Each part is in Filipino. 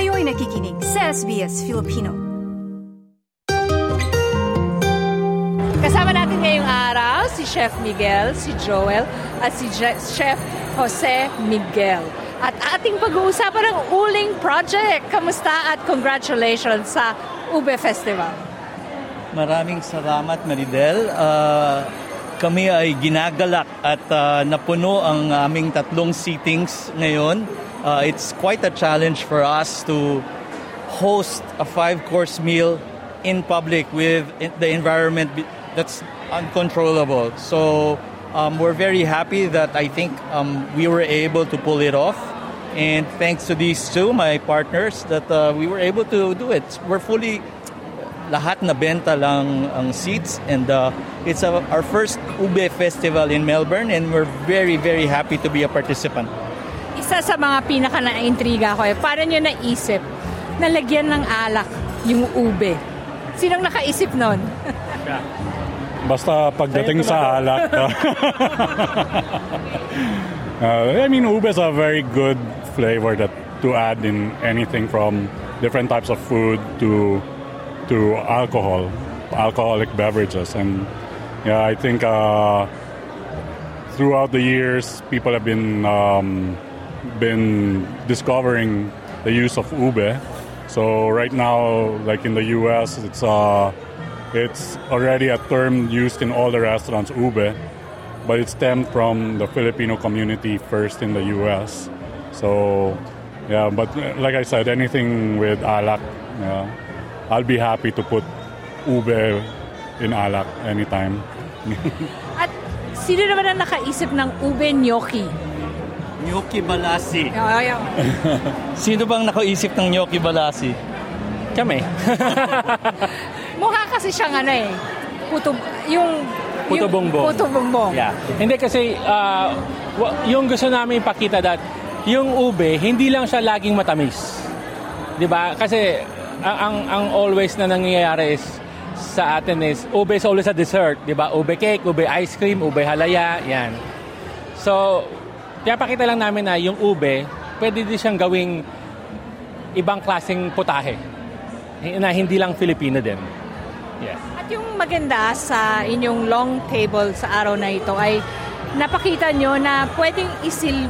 Kayo'y nakikinig sa SBS Filipino. Kasama natin ngayong araw si Chef Miguel, si Joel, at si Je- Chef Jose Miguel. At ating pag-uusapan ng Uling Project. Kamusta at congratulations sa Ube Festival. Maraming salamat, Maridel. Ah, kami ay ginagalak at ah, napuno ang aming tatlong seatings ngayon. Ah, it's quite a challenge for us to host a five-course meal in public with the environment that's uncontrollable. So um, we're very happy that I think um, we were able to pull it off. And thanks to these two, my partners, that uh, we were able to do it. We're fully lahat na benta lang ang seats and uh, it's a, our first Ube Festival in Melbourne and we're very very happy to be a participant. Isa sa mga pinaka na-intriga ko eh, paano nyo naisip na lagyan ng alak yung ube? Sinong nakaisip nun? Basta pagdating sa alak. uh, I mean, ube is a very good flavor that to add in anything from different types of food to to alcohol, alcoholic beverages, and yeah, I think uh, throughout the years, people have been um, been discovering the use of ube. So right now, like in the U.S., it's uh, it's already a term used in all the restaurants, ube, but it stemmed from the Filipino community first in the U.S. So yeah, but uh, like I said, anything with alak, yeah, I'll be happy to put ube in alak anytime. At sino naman ang nakaisip ng ube gnocchi? Gnocchi Balasi. Ay, ay, Sino bang nakaisip ng Gnocchi Balasi? Kami. Mukha kasi siyang ano eh, puto, yung... Puto yung- bongbong. Puto bongbong. yeah. Hindi kasi ah, wa- yung gusto namin ipakita that yung ube, hindi lang siya laging matamis. 'Di ba? Kasi ang, ang ang always na nangyayari is sa atin is ube is always a dessert, 'di ba? Ube cake, ube ice cream, ube halaya, 'yan. So, kaya pakita lang namin na yung ube, pwede din siyang gawing ibang klaseng putahe. Na hindi lang Filipino din. Yeah. At yung maganda sa inyong long table sa araw na ito ay napakita nyo na pwedeng isil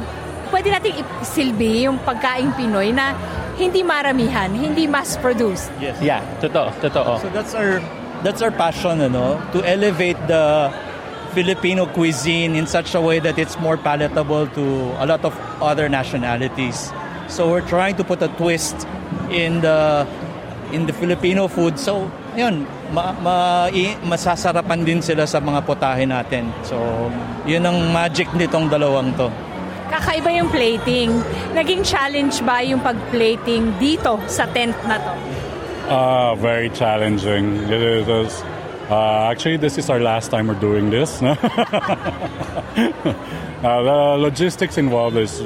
pwede nating isilbi yung pagkaing Pinoy na hindi maramihan, hindi mass-produced. Yes. Yeah, totoo, totoo. So that's our that's our passion, ano, to elevate the Filipino cuisine in such a way that it's more palatable to a lot of other nationalities. So we're trying to put a twist in the in the Filipino food. So, yun, ma, ma, i- masasarapan din sila sa mga potahe natin. So, yun ang magic nitong dalawang to. Kakaiba yung plating. Naging challenge ba yung pag-plating dito sa tent na to? Uh, very challenging. It is. Uh, actually, this is our last time we're doing this. uh, the logistics involved is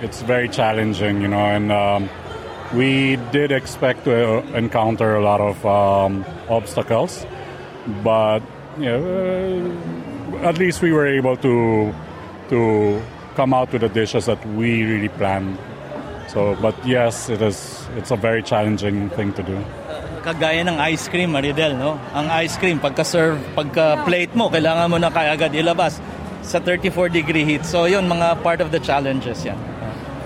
it's very challenging, you know, and um, we did expect to encounter a lot of um, obstacles, but uh, at least we were able to to come out with the dishes that we really planned. So, but yes, it is. It's a very challenging thing to do. Kagaya ng ice cream, Maridel, no? Ang ice cream, pagka-serve, pagka-plate mo, kailangan mo na kaagad ilabas sa 34 degree heat. So, yun, mga part of the challenges yan.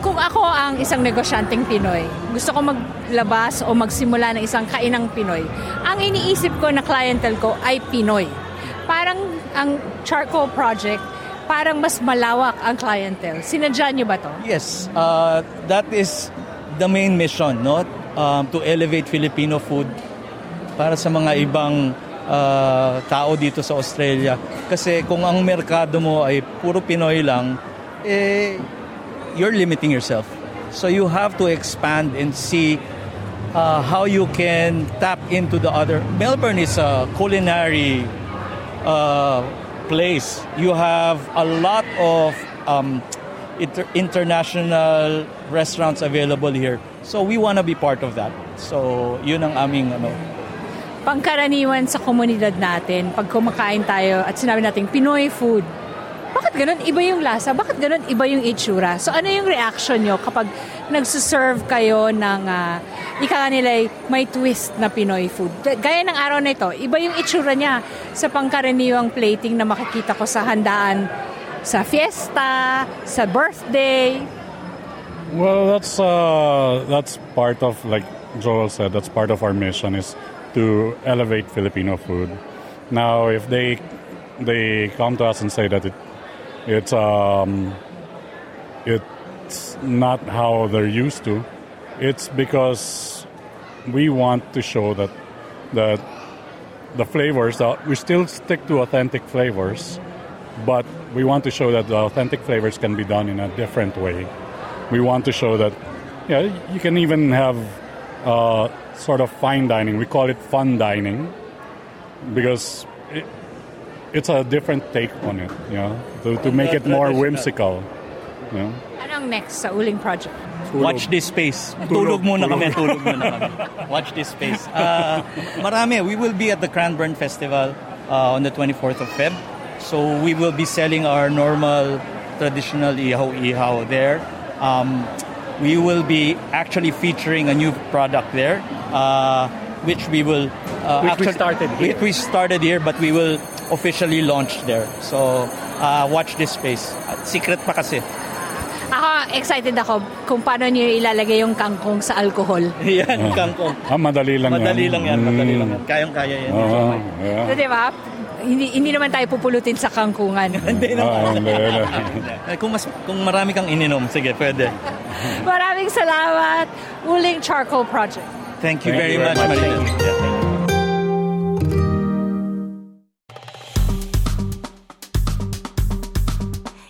Kung ako ang isang negosyanteng Pinoy, gusto ko maglabas o magsimula ng isang kainang Pinoy, ang iniisip ko na clientele ko ay Pinoy. Parang ang Charcoal Project, parang mas malawak ang clientele. Sinadya niyo ba to? Yes, uh, that is the main mission, no? Um, to elevate Filipino food para sa mga ibang uh, tao dito sa Australia. Kasi kung ang merkado mo ay puro Pinoy lang, eh, you're limiting yourself. So you have to expand and see uh, how you can tap into the other. Melbourne is a culinary uh, place. You have a lot of um, inter- international restaurants available here. So we want to be part of that. So yun ang aming ano. Pangkaraniwan sa komunidad natin, pag kumakain tayo at sinabi natin Pinoy food, bakit ganun iba yung lasa? Bakit ganun iba yung itsura? So ano yung reaction nyo kapag nagsuserve kayo ng, uh, ika nila ay may twist na Pinoy food? Gaya ng araw na ito, iba yung itsura niya sa pangkaraniwang plating na makikita ko sa handaan sa fiesta, sa birthday. Well, that's uh, that's part of like Joel said. That's part of our mission is to elevate Filipino food. Now, if they they come to us and say that it it's um it's not how they're used to, it's because we want to show that that the flavors that we still stick to authentic flavors, but we want to show that the authentic flavors can be done in a different way. We want to show that yeah, you can even have uh, sort of fine dining. We call it fun dining because it, it's a different take on it, you know, to, to make it more whimsical. You know? Anong next sa uling project? Watch this space. Tulog, muna kami. Tulog muna kami. Watch this space. Uh, marami. We will be at the Cranburn Festival uh, on the 24th of Feb. So we will be selling our normal traditional ihaw-ihaw there. Um, we will be actually featuring a new product there, uh, which we will uh, Which we actually, started here. Which we started here, but we will officially launch there. So uh, watch this space. Secret pa kasi. Ako, excited ako kung paano niyo ilalagay yung kangkong sa alcohol. Yan, kangkong. Ah, madali lang Madali yan. lang yan, madali lang Mm. yan. Kayang-kaya yan. Oo, yeah. So, di ba? Hindi, hindi naman tayo pupulutin sa kangkungan. Hindi Oo, naman. hindi. Eh, kung mas kung marami kang ininom, sige, pwede. Maraming salamat. Uling Charcoal Project. Thank you Thank very you very much, much. Yeah, you.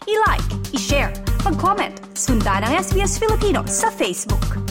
I-like, i-share, mag-comment, sundan ang SBS Filipino sa Facebook.